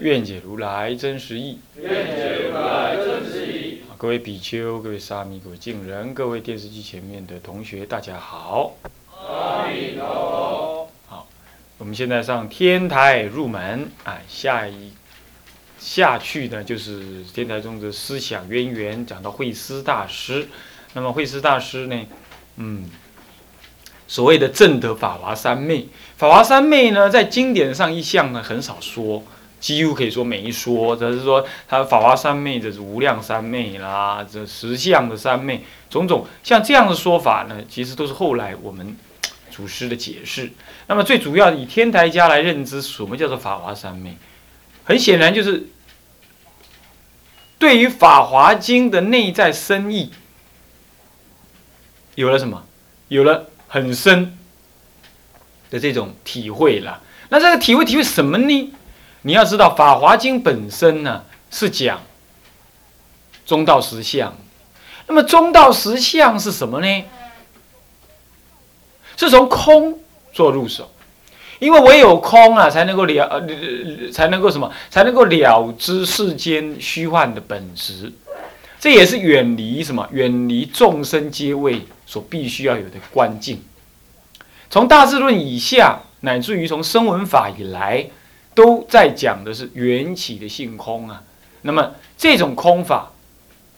愿解如来真实义。愿解如来真实义。各位比丘、各位沙弥、各位敬人、各位电视机前面的同学，大家好。阿弥陀佛。我们现在上天台入门啊，下一下去呢就是天台中的思想渊源，讲到慧思大师。那么慧思大师呢，嗯，所谓的正德法华三昧，法华三昧呢，在经典上一向呢很少说，几乎可以说没说。只是说他法华三昧，这是无量三昧啦，这实相的三昧，种种像这样的说法呢，其实都是后来我们祖师的解释。那么最主要以天台家来认知什么叫做法华三昧，很显然就是对于《法华经》的内在深意有了什么？有了很深的这种体会了。那这个体会体会什么呢？你要知道，《法华经》本身呢是讲中道实相。那么中道实相是什么呢？是从空做入手，因为唯有空啊，才能够了，才能够什么？才能够了知世间虚幻的本质。这也是远离什么？远离众生皆位所必须要有的关境。从大智论以下，乃至于从声闻法以来，都在讲的是缘起的性空啊。那么这种空法，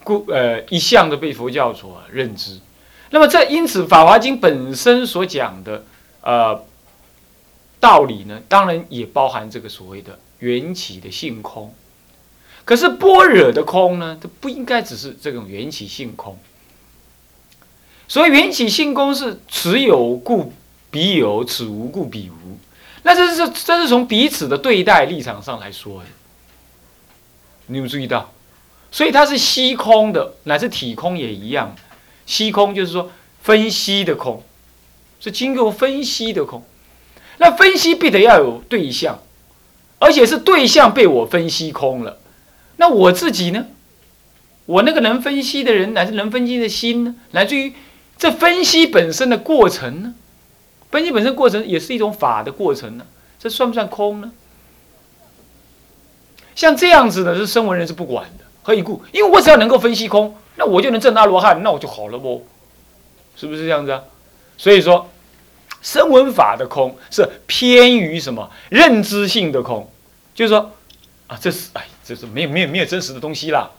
故呃一向的被佛教所认知。那么这因此，《法华经》本身所讲的呃道理呢，当然也包含这个所谓的缘起的性空。可是般若的空呢，它不应该只是这种缘起性空。所以缘起性空是此有故彼有，此无故彼无。那这是这是从彼此的对待立场上来说的。你有注意到？所以它是虚空的，乃至体空也一样。虚空就是说分析的空，是经过分析的空。那分析必得要有对象，而且是对象被我分析空了。那我自己呢？我那个能分析的人，乃至能分析的心呢？来自于这分析本身的过程呢？分析本身过程也是一种法的过程呢？这算不算空呢？像这样子的，是声闻人是不管的。何以故？因为我只要能够分析空，那我就能证阿罗汉，那我就好了不？是不是这样子啊？所以说，声闻法的空是偏于什么？认知性的空，就是说啊，这是哎。这是没有没有没有真实的东西啦，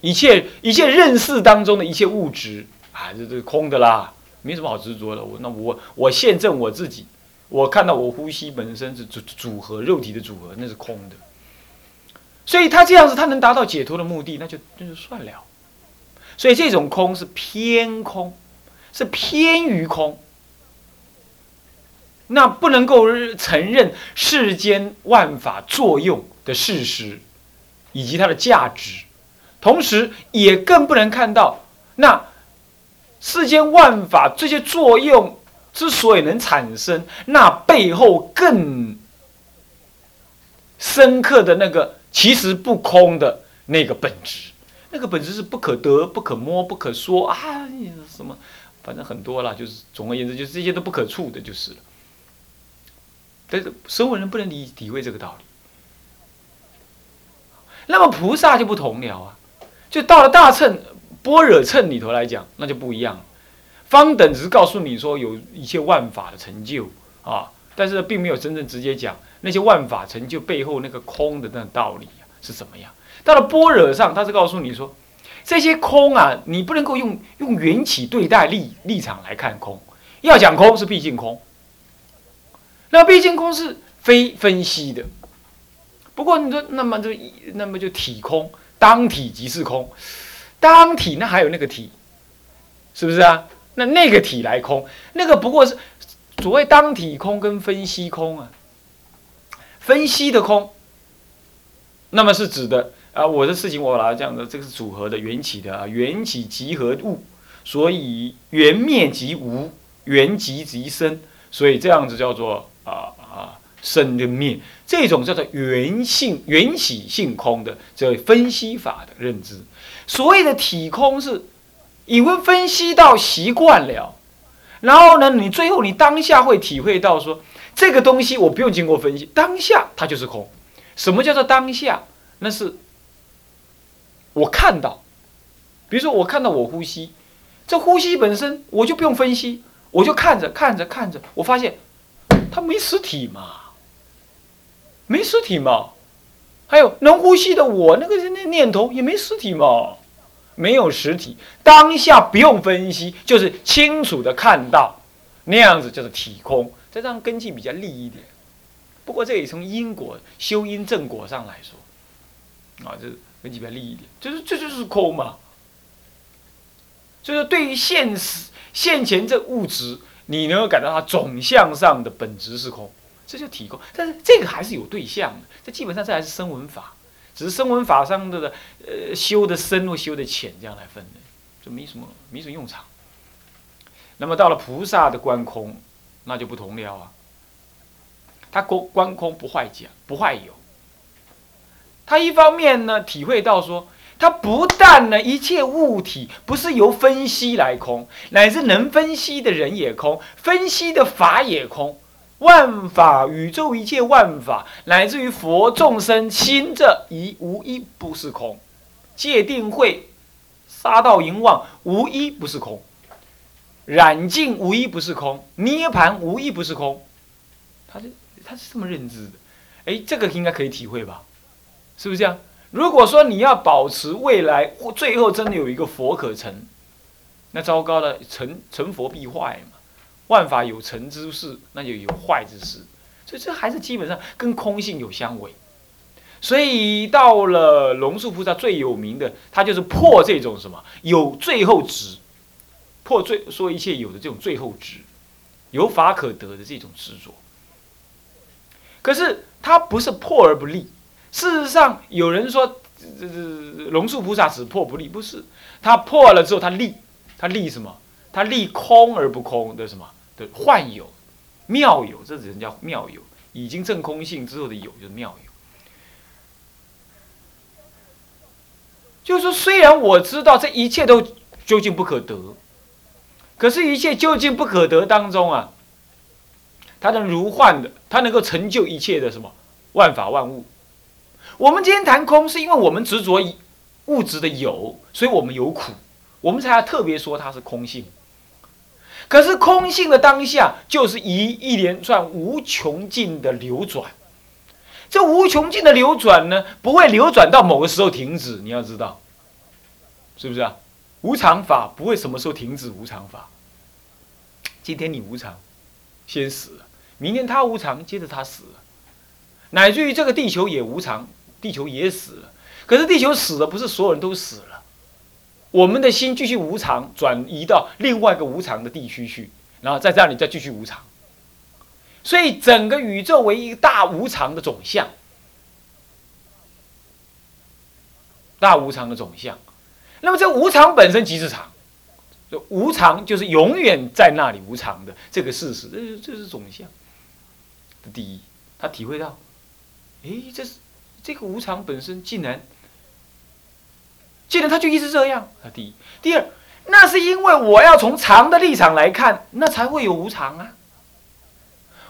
一切一切认识当中的一切物质啊，这这空的啦，没什么好执着的。我那我我现证我自己，我看到我呼吸本身是组组合肉体的组合，那是空的。所以他这样子，他能达到解脱的目的，那就那就算了。所以这种空是偏空，是偏于空。那不能够承认世间万法作用的事实，以及它的价值，同时也更不能看到那世间万法这些作用之所以能产生，那背后更深刻的那个其实不空的那个本质，那个本质是不可得、不可摸、不可说啊，什么，反正很多了，就是总而言之，就是这些都不可触的，就是了。但是，生活人不能理体会这个道理。那么菩萨就不同了啊，就到了大乘般若乘里头来讲，那就不一样。方等只是告诉你说有一些万法的成就啊，但是并没有真正直接讲那些万法成就背后那个空的那个道理是怎么样。到了般若上，他是告诉你说，这些空啊，你不能够用用缘起对待立立场来看空，要讲空是毕竟空。那毕竟空是非分析的，不过你说那么就那么就体空，当体即是空，当体那还有那个体，是不是啊？那那个体来空，那个不过是所谓当体空跟分析空啊。分析的空那么是指的啊，我的事情我拿这样的，这个是组合的缘起的啊，缘起即合物，所以缘灭即无，缘即即生，所以这样子叫做啊生跟灭，这种叫做缘性缘起性空的这分析法的认知。所谓的体空是，因为分析到习惯了，然后呢，你最后你当下会体会到说，这个东西我不用经过分析，当下它就是空。什么叫做当下？那是我看到，比如说我看到我呼吸，这呼吸本身我就不用分析，我就看着看着看着，我发现它没实体嘛，没实体嘛。还有能呼吸的我那个那念头也没实体嘛，没有实体，当下不用分析，就是清楚的看到，那样子就是体空，这样根基比较利一点。不过这也从因果修因正果上来说，啊，这根基比较利一点，就是这就是空嘛。就是对于现实现前这物质，你能够感到它总相上的本质是空，这就体空。但是这个还是有对象的，这基本上这还是声闻法，只是声闻法上的呃修的深或修的浅这样来分的，就没什么没什么用场。那么到了菩萨的观空，那就不同了啊。他观观空不坏假，不坏有。他一方面呢，体会到说，他不但呢一切物体不是由分析来空，乃至能分析的人也空，分析的法也空，万法宇宙一切万法，乃至于佛众生心这一无一不是空，界定会、杀道淫妄无一不是空，染净无一不是空，涅盘无一不是空，他是。他是这么认知的，哎，这个应该可以体会吧？是不是这样？如果说你要保持未来，最后真的有一个佛可成，那糟糕了，成成佛必坏嘛。万法有成之事，那就有坏之事，所以这还是基本上跟空性有相违。所以到了龙树菩萨最有名的，他就是破这种什么有最后执，破最说一切有的这种最后执，有法可得的这种执着。可是他不是破而不立，事实上有人说，这这龙树菩萨只破不立，不是他破了之后他立，他立什么？他立空而不空的什么的幻有、妙有，这人叫妙有，已经证空性之后的有就是妙有。就是说，虽然我知道这一切都究竟不可得，可是，一切究竟不可得当中啊。它能如幻的，它能够成就一切的什么万法万物。我们今天谈空，是因为我们执着物质的有，所以我们有苦，我们才要特别说它是空性。可是空性的当下，就是一一连串无穷尽的流转。这无穷尽的流转呢，不会流转到某个时候停止。你要知道，是不是啊？无常法不会什么时候停止无常法。今天你无常，先死了。明天他无常，接着他死了，乃至于这个地球也无常，地球也死了。可是地球死了，不是所有人都死了，我们的心继续无常，转移到另外一个无常的地区去，然后在这里再继续无常。所以整个宇宙为一个大无常的总相，大无常的总相。那么这无常本身即是常，无常就是永远在那里无常的这个事实，这这是总相。第一，他体会到，哎，这是这个无常本身竟然，竟然他就一直这样。啊，第一，第二，那是因为我要从常的立场来看，那才会有无常啊。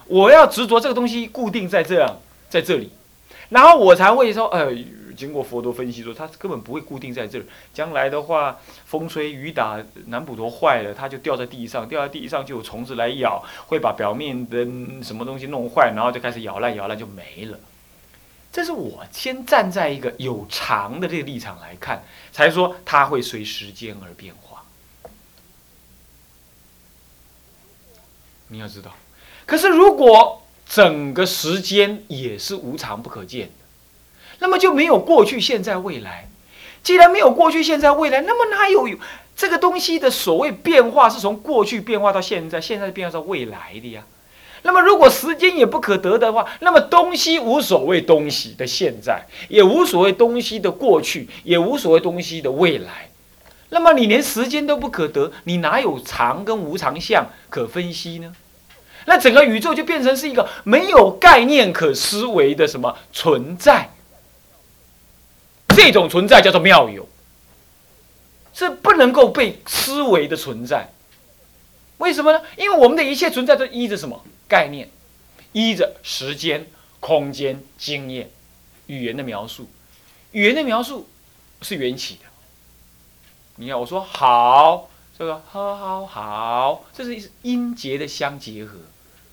我要执着这个东西固定在这样，在这里，然后我才会说，呃。经过佛陀分析说，它根本不会固定在这儿。将来的话，风吹雨打，南普陀坏了，它就掉在地上，掉在地上就有虫子来咬，会把表面的什么东西弄坏，然后就开始咬烂，咬烂就没了。这是我先站在一个有常的这个立场来看，才说它会随时间而变化。你要知道，可是如果整个时间也是无常不可见的。那么就没有过去、现在、未来。既然没有过去、现在、未来，那么哪有这个东西的所谓变化是从过去变化到现在，现在变化到未来的呀？那么如果时间也不可得的话，那么东西无所谓东西的现在，也无所谓东西的过去，也无所谓东西的未来。那么你连时间都不可得，你哪有常跟无常相可分析呢？那整个宇宙就变成是一个没有概念可思维的什么存在。这种存在叫做妙有，是不能够被思维的存在。为什么呢？因为我们的一切存在都依着什么概念？依着时间、空间、经验、语言的描述。语言的描述是缘起的。你看，我说好，这个好好好，这是音节的相结合，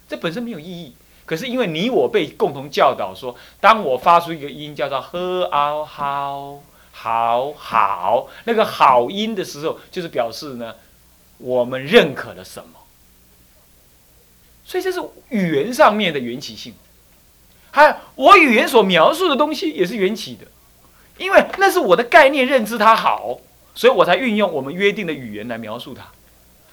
这本身没有意义。可是因为你我被共同教导说，当我发出一个音叫做 “hao”，好好好那个好音的时候，就是表示呢。我们认可了什么？所以这是语言上面的缘起性，还有我语言所描述的东西也是缘起的，因为那是我的概念认知它好，所以我才运用我们约定的语言来描述它。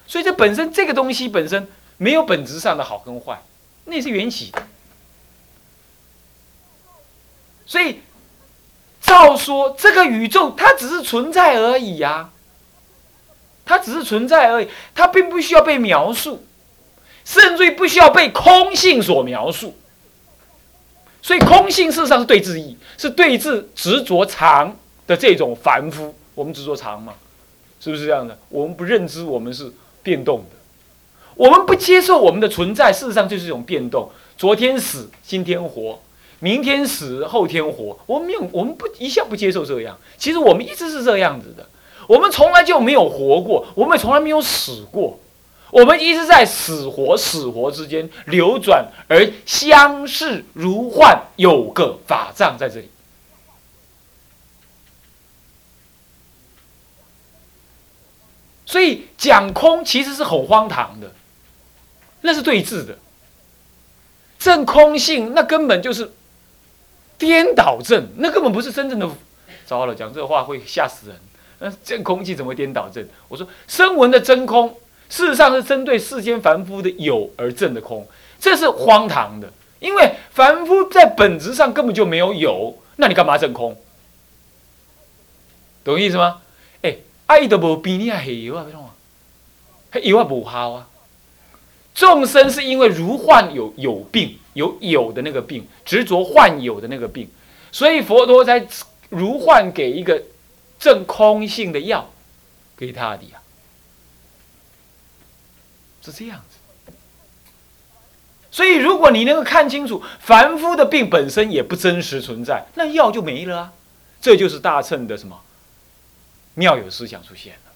所以这本身这个东西本身没有本质上的好跟坏，那是缘起的。所以照说这个宇宙它只是存在而已呀。它只是存在而已，它并不需要被描述，甚至于不需要被空性所描述。所以，空性事实上是对治意，是对治执着常的这种凡夫。我们执着常嘛，是不是这样的？我们不认知我们是变动的，我们不接受我们的存在，事实上就是一种变动。昨天死，今天活；明天死，后天活。我们没有，我们不一向不接受这样。其实我们一直是这样子的。我们从来就没有活过，我们从来没有死过，我们一直在死活死活之间流转，而相视如幻，有个法藏在这里。所以讲空其实是很荒唐的，那是对峙的。证空性那根本就是颠倒证，那根本不是真正的。糟了，讲这话会吓死人。那这空气怎么颠倒正？我说声闻的真空，事实上是针对世间凡夫的有而正的空，这是荒唐的。因为凡夫在本质上根本就没有有，那你干嘛正空？懂意思吗？哎，爱都无病，你还黑油啊？为什么？黑油啊不好啊！众生是因为如患有有病，有有的那个病，执着患有的那个病，所以佛陀才如患给一个。正空性的药，给他的呀，是这样子。所以，如果你能够看清楚，凡夫的病本身也不真实存在，那药就没了啊。这就是大乘的什么妙有思想出现了。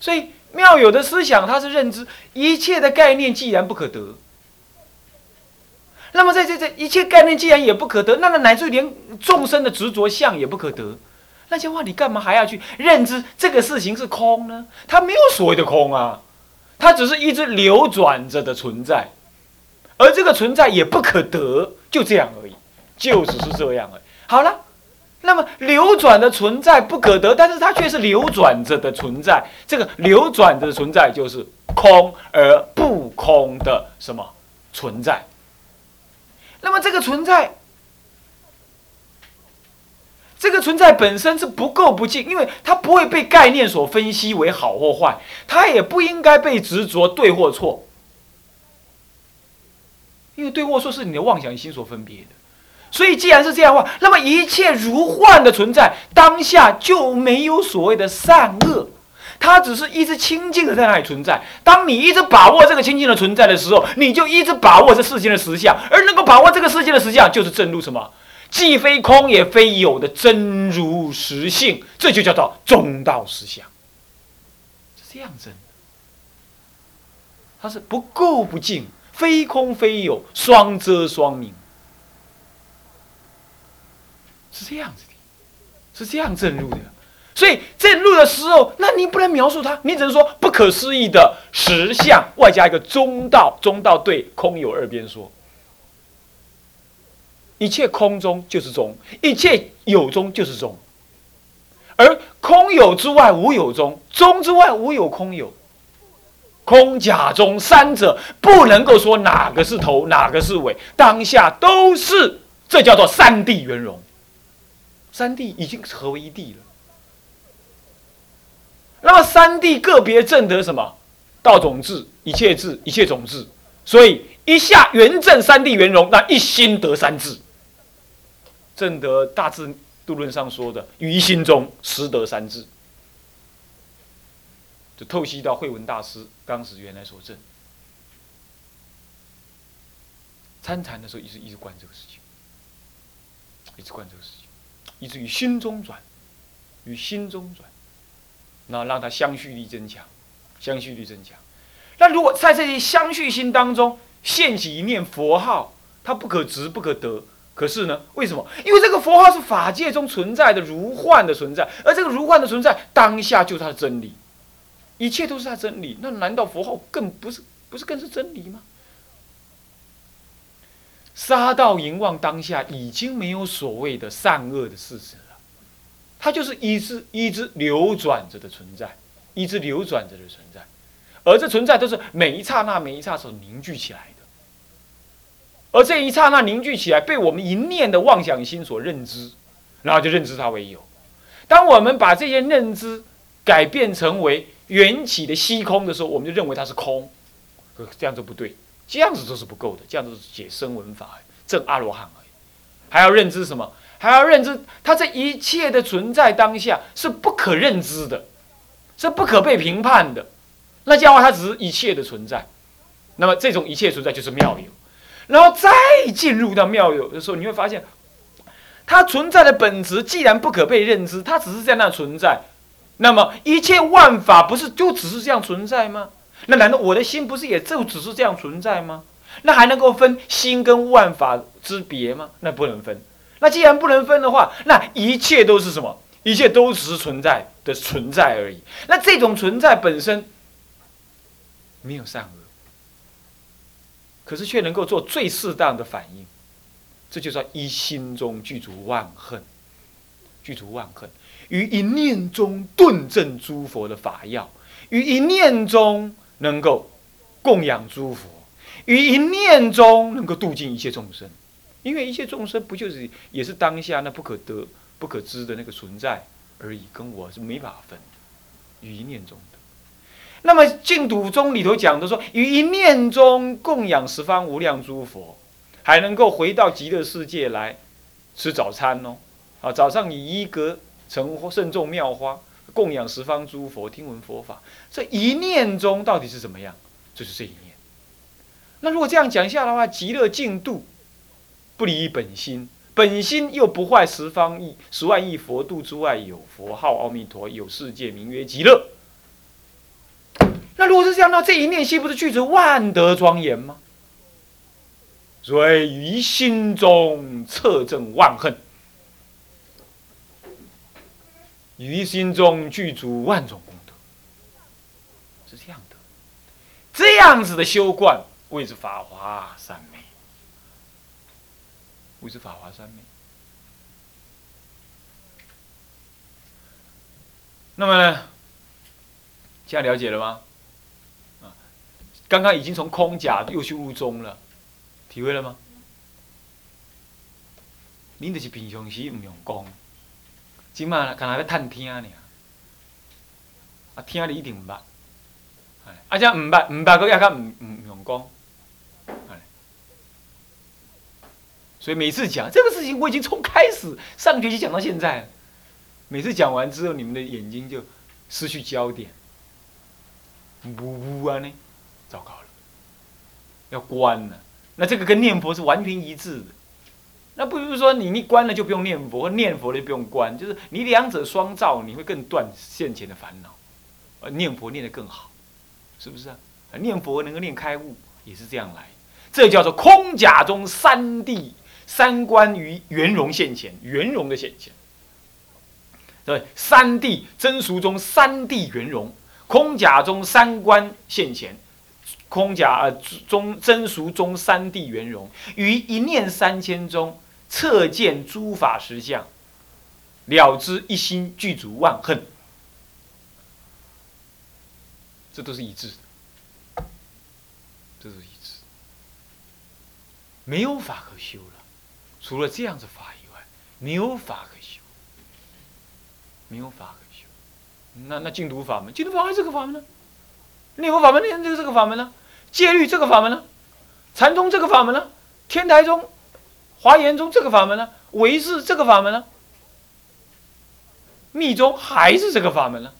所以，妙有的思想，它是认知一切的概念既然不可得。那么，在这这一切概念既然也不可得，那么乃至连众生的执着相也不可得，那些话你干嘛还要去认知这个事情是空呢？它没有所谓的空啊，它只是一直流转着的存在，而这个存在也不可得，就这样而已，就只是这样而已。好了，那么流转的存在不可得，但是它却是流转着的存在，这个流转着的存在就是空而不空的什么存在？那么这个存在，这个存在本身是不够不净，因为它不会被概念所分析为好或坏，它也不应该被执着对或错，因为对或错是你的妄想心所分别的。所以既然是这样的话，那么一切如幻的存在，当下就没有所谓的善恶。它只是一直清净的在那里存在。当你一直把握这个清净的存在的时候，你就一直把握这世间的实相，而能够把握这个世界的实相，就是正入什么？既非空也非有的真如实性，这就叫做中道实相。是这样子，它是不垢不净，非空非有，双遮双明，是这样子的，是这样正入的。所以正入的时候，那你不能描述它，你只能说不可思议的实相，外加一个中道，中道对空有二边说，一切空中就是中，一切有中就是中，而空有之外无有中，中之外无有空有，空假中三者不能够说哪个是头，哪个是尾，当下都是，这叫做三谛圆融。三谛已经合为一谛了。那么三谛个别证得什么？道种智、一切智、一切种智。所以一下圆证三谛圆融，那一心得三智。正得大智度论上说的，于心中实得三智。就透析到慧文大师当时原来所证，参禅的时候一直一直观这个事情，一直观这个事情，以至于心中转，与心中转，那让它相续力增强，相续力增强。那如果在这些相续心当中现起一念佛号，它不可执不可得。可是呢，为什么？因为这个佛号是法界中存在的如幻的存在，而这个如幻的存在当下就是它的真理。一切都是他真理，那难道佛号更不是不是更是真理吗？杀道淫妄当下已经没有所谓的善恶的事实了，它就是一直一直流转着的存在，一直流转着的存在，而这存在都是每一刹那每一刹所凝聚起来，而这一刹那凝聚起来被我们一念的妄想心所认知，然后就认知它为有。当我们把这些认知改变成为缘起的虚空的时候，我们就认为它是空，这样子不对，这样子都是不够的，这样子是解声闻法，证阿罗汉而已。还要认知什么？还要认知它这一切的存在当下是不可认知的，是不可被评判的。那这样的话，它只是一切的存在。那么这种一切存在就是妙有。然后再进入到妙有的时候，你会发现，它存在的本质既然不可被认知，它只是在那存在。那么一切万法不是就只是这样存在吗？那难道我的心不是也就只是这样存在吗？那还能够分心跟万法之别吗？那不能分。那既然不能分的话，那一切都是什么？一切都只是存在的存在而已。那这种存在本身没有善恶，可是却能够做最适当的反应，这就叫一心中具足万恨，具足万恨。于一念中顿证诸佛的法要，于一念中能够供养诸佛，于一念中能够度尽一切众生。因为一切众生不就是也是当下那不可得、不可知的那个存在而已，跟我是没法分。于一念中的，那么净土宗里头讲的说，于一念中供养十方无量诸佛，还能够回到极乐世界来吃早餐哦。啊，早上以一格。成圣众妙花，供养十方诸佛，听闻佛法。这一念中到底是怎么样？就是这一念。那如果这样讲下的话，极乐净度不离本心，本心又不坏十方亿、十万亿佛度之外有佛号阿弥陀，有世界名曰极乐。如果是这样，那这一念心不是具足万德庄严吗？所以于心中测证万恨。于心中具足万种功德，是这样的。这样子的修观，谓之法华三昧，谓之法华三昧。那么呢，现在了解了吗？刚刚已经从空假又修入中了，体会了吗？您就是平常时唔用功。即嘛，可能要探听尔，啊，听你一定毋捌，啊，且毋捌，毋捌，佫也较毋毋用讲，所以每次讲这个事情，我已经从开始上学期讲到现在，每次讲完之后，你们的眼睛就失去焦点，呜呜啊呢，糟糕了，要关了，那这个跟念佛是完全一致的。那不是说你一关了就不用念佛，念佛了就不用关，就是你两者双照，你会更断现前的烦恼，呃，念佛念得更好，是不是啊？念佛能够念开悟，也是这样来，这叫做空假中三谛三观于圆融现前，圆融的现前，对，三谛真俗中三谛圆融，空假中三观现前，空假中真俗中三谛圆融，于一念三千中。测见诸法实相，了知一心具足万恨，这都是一致的。这是一致。没有法可修了，除了这样子法以外，没有法可修，没有法可修。那那净土法门，净土法门是个法门呢？念佛法门念这个这个法门呢？戒律这个法门呢？禅宗这个法门呢？天台宗、华严宗这个法门呢？唯识这个法门呢？密宗还是这个法门呢？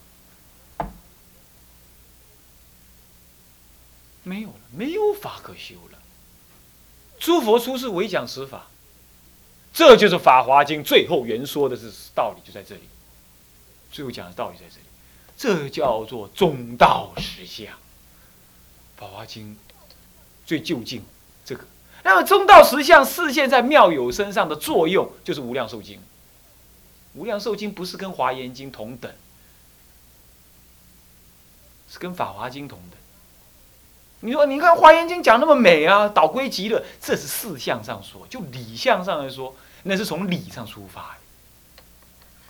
没有了，没有法可修了。诸佛出世唯讲此法，这就是《法华经》最后原说的是道理，就在这里。最后讲的道理在这里，这叫做中道实相。《法华经》最究竟这个，那么中道实相示现在妙有身上的作用，就是《无量寿经》。《无量寿经》不是跟《华严经》同等，是跟《法华经》同等。你说，你看《华严经》讲那么美啊，导归极乐，这是事相上说，就理相上来说，那是从理上出发，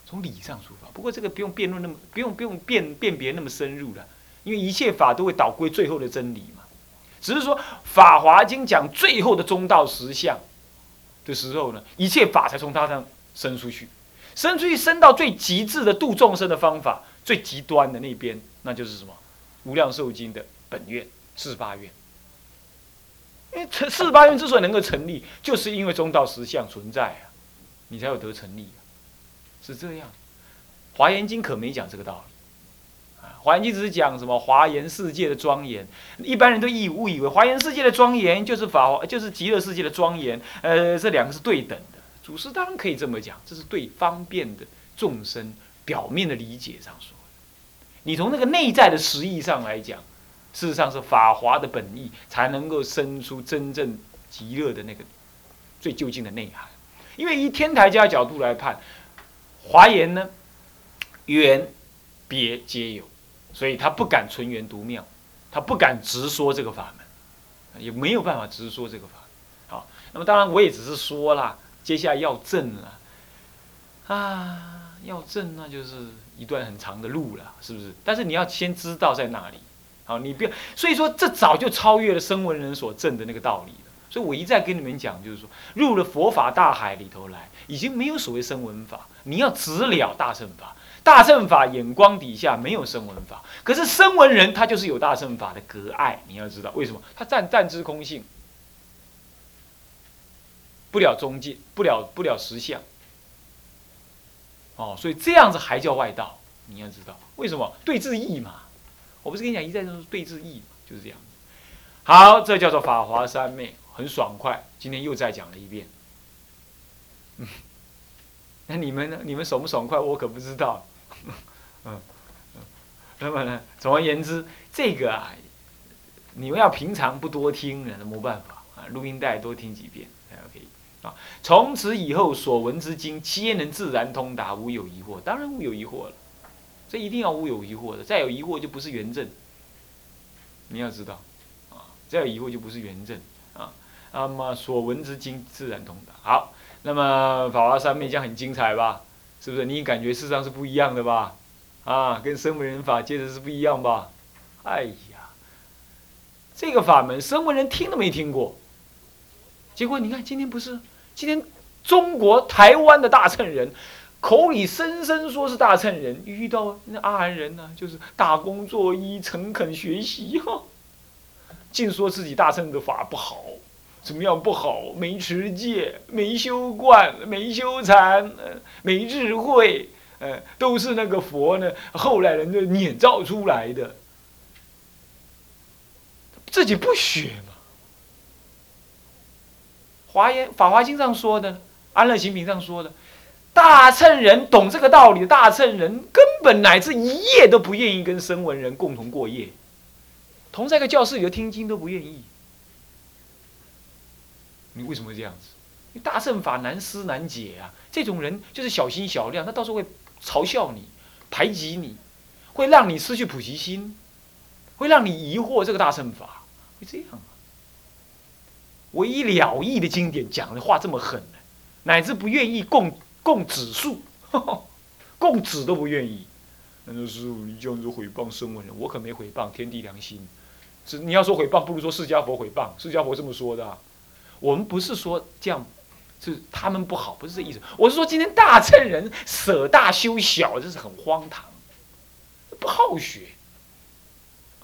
从理上出发。不过这个不用辩论那么，不用不用辨辨别那么深入了，因为一切法都会导归最后的真理嘛。只是说《法华经》讲最后的中道实相的时候呢，一切法才从它上生出去，生出去生到最极致的度众生的方法，最极端的那边，那就是什么《无量寿经》的本愿。四八愿，因为成四八愿之所以能够成立，就是因为中道实相存在啊，你才有得成立啊，是这样。华严经可没讲这个道理啊，华严经只是讲什么华严世界的庄严，一般人都以误以为华严世界的庄严就是法华，就是极乐世界的庄严，呃，这两个是对等的。祖师当然可以这么讲，这是对方便的众生表面的理解上说，你从那个内在的实义上来讲。事实上是法华的本意，才能够生出真正极乐的那个最究竟的内涵。因为以天台家角度来判，华严呢，缘别皆有，所以他不敢纯圆独妙，他不敢直说这个法门，也没有办法直说这个法。好，那么当然我也只是说啦，接下来要证了，啊，要证那就是一段很长的路了，是不是？但是你要先知道在哪里。好，你不要，所以说这早就超越了声闻人所证的那个道理了。所以我一再跟你们讲，就是说入了佛法大海里头来，已经没有所谓声闻法，你要直了大乘法。大乘法眼光底下没有声闻法，可是声闻人他就是有大乘法的隔碍。你要知道为什么？他暂暂知空性，不了中界，不了不了实相。哦，所以这样子还叫外道。你要知道为什么？对治义嘛。我不是跟你讲一再说对治义就是这样。好，这叫做法华三昧，很爽快。今天又再讲了一遍。嗯，那你们呢？你们爽不爽快？我可不知道。嗯。那么呢？总而言之，这个啊，你们要平常不多听，那没办法啊。录音带多听几遍，OK 啊。从此以后所闻之经，皆能自然通达，无有疑惑。当然无有疑惑了。这一定要无有疑惑的，再有疑惑就不是圆正。你要知道，啊，再有疑惑就不是圆正啊。那么所闻之经自然通达。好，那么法华三昧将很精彩吧？是不是？你感觉事实上是不一样的吧？啊，跟声闻人法接着是不一样吧？哎呀，这个法门声闻人听都没听过，结果你看今天不是今天中国台湾的大乘人。口里声声说是大乘人，遇到那阿含人呢，就是打工作揖、诚恳学习哈，净说自己大乘的法不好，怎么样不好？没持戒，没修观，没修禅，没智慧，呃，都是那个佛呢，后来人就捏造出来的，自己不学嘛。华严法华经上说的，安乐行品上说的。大乘人懂这个道理，大乘人根本乃至一夜都不愿意跟声闻人共同过夜，同在一个教室里头听经都不愿意。你为什么会这样子？因为大乘法难思难解啊！这种人就是小心小量，他到时候会嘲笑你、排挤你，会让你失去普及心，会让你疑惑这个大乘法，会这样啊！唯一了义的经典讲的话这么狠呢乃至不愿意供。供子数，供子都不愿意。那说师傅，你这样子诽谤声闻人，我可没诽谤，天地良心，是你要说诽谤，不如说释迦佛诽谤，释迦佛这么说的、我们不是说这样，是他们不好，不是这意思。我是说今天大乘人舍大修小，这是很荒唐，不好学。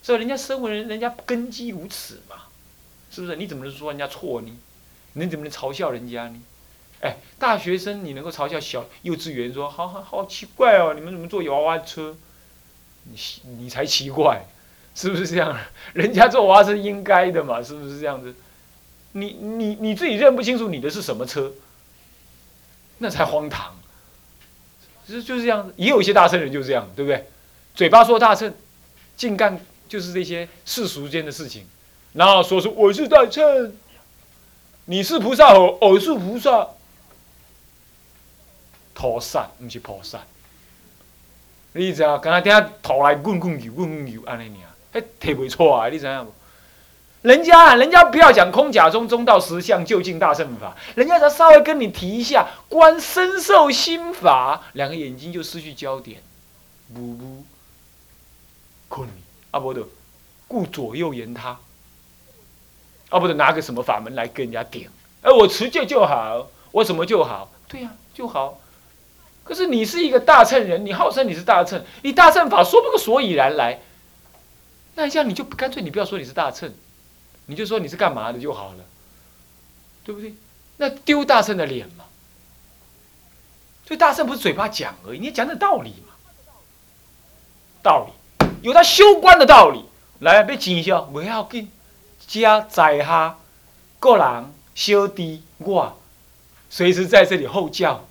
所以人家身为人，人家根基如此嘛，是不是？你怎么能说人家错呢？你怎么能嘲笑人家呢？哎，大学生你能够嘲笑小幼稚园说，好好好奇怪哦，你们怎么坐娃娃车？你你才奇怪，是不是这样？人家坐娃娃车应该的嘛，是不是这样子？你你你自己认不清楚你的是什么车，那才荒唐。就就是这样子，也有一些大乘人就是这样，对不对？嘴巴说大乘，净干就是这些世俗间的事情，然后说是我是大乘，你是菩萨哦，我是菩萨，菩萨不是菩萨。你知影？刚才听头来滚滚油滚滚油安尼尔，迄提袂错啊！你知影无？人家人家不要讲空假中中道实相究竟大乘法，人家只要稍微跟你提一下观身受心法，两个眼睛就失去焦点，呜呜，困啊不的，顾左右言他，啊不得拿个什么法门来跟人家顶，哎我持戒就好，我什么就好，对呀就好。可是你是一个大乘人，你号称你是大乘，你大乘法说不个所以然来，那这样你就干脆你不要说你是大乘，你就说你是干嘛的就好了，对不对？那丢大圣的脸嘛。所以大圣不是嘴巴讲而已，你讲点道理嘛。道理有他修观的道理，来要钱消不要紧，家在下个人小弟我随时在这里候教。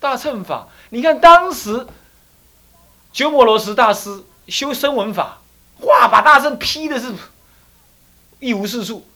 大乘法，你看当时鸠摩罗什大师修声闻法，话，把大圣劈的是一无是处。